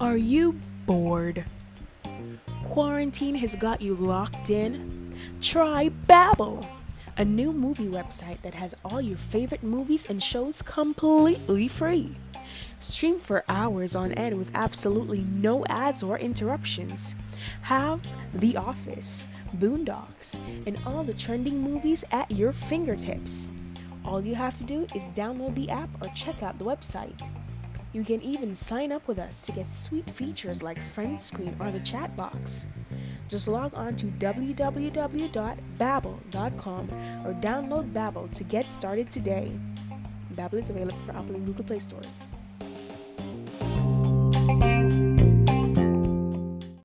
Are you bored? Quarantine has got you locked in? Try Babbel, a new movie website that has all your favorite movies and shows completely free. Stream for hours on end with absolutely no ads or interruptions. Have The Office, Boondocks, and all the trending movies at your fingertips. All you have to do is download the app or check out the website. You can even sign up with us to get sweet features like friend screen or the chat box. Just log on to www.babbel.com or download Babbel to get started today. Babbel is available for Apple and Google Play stores.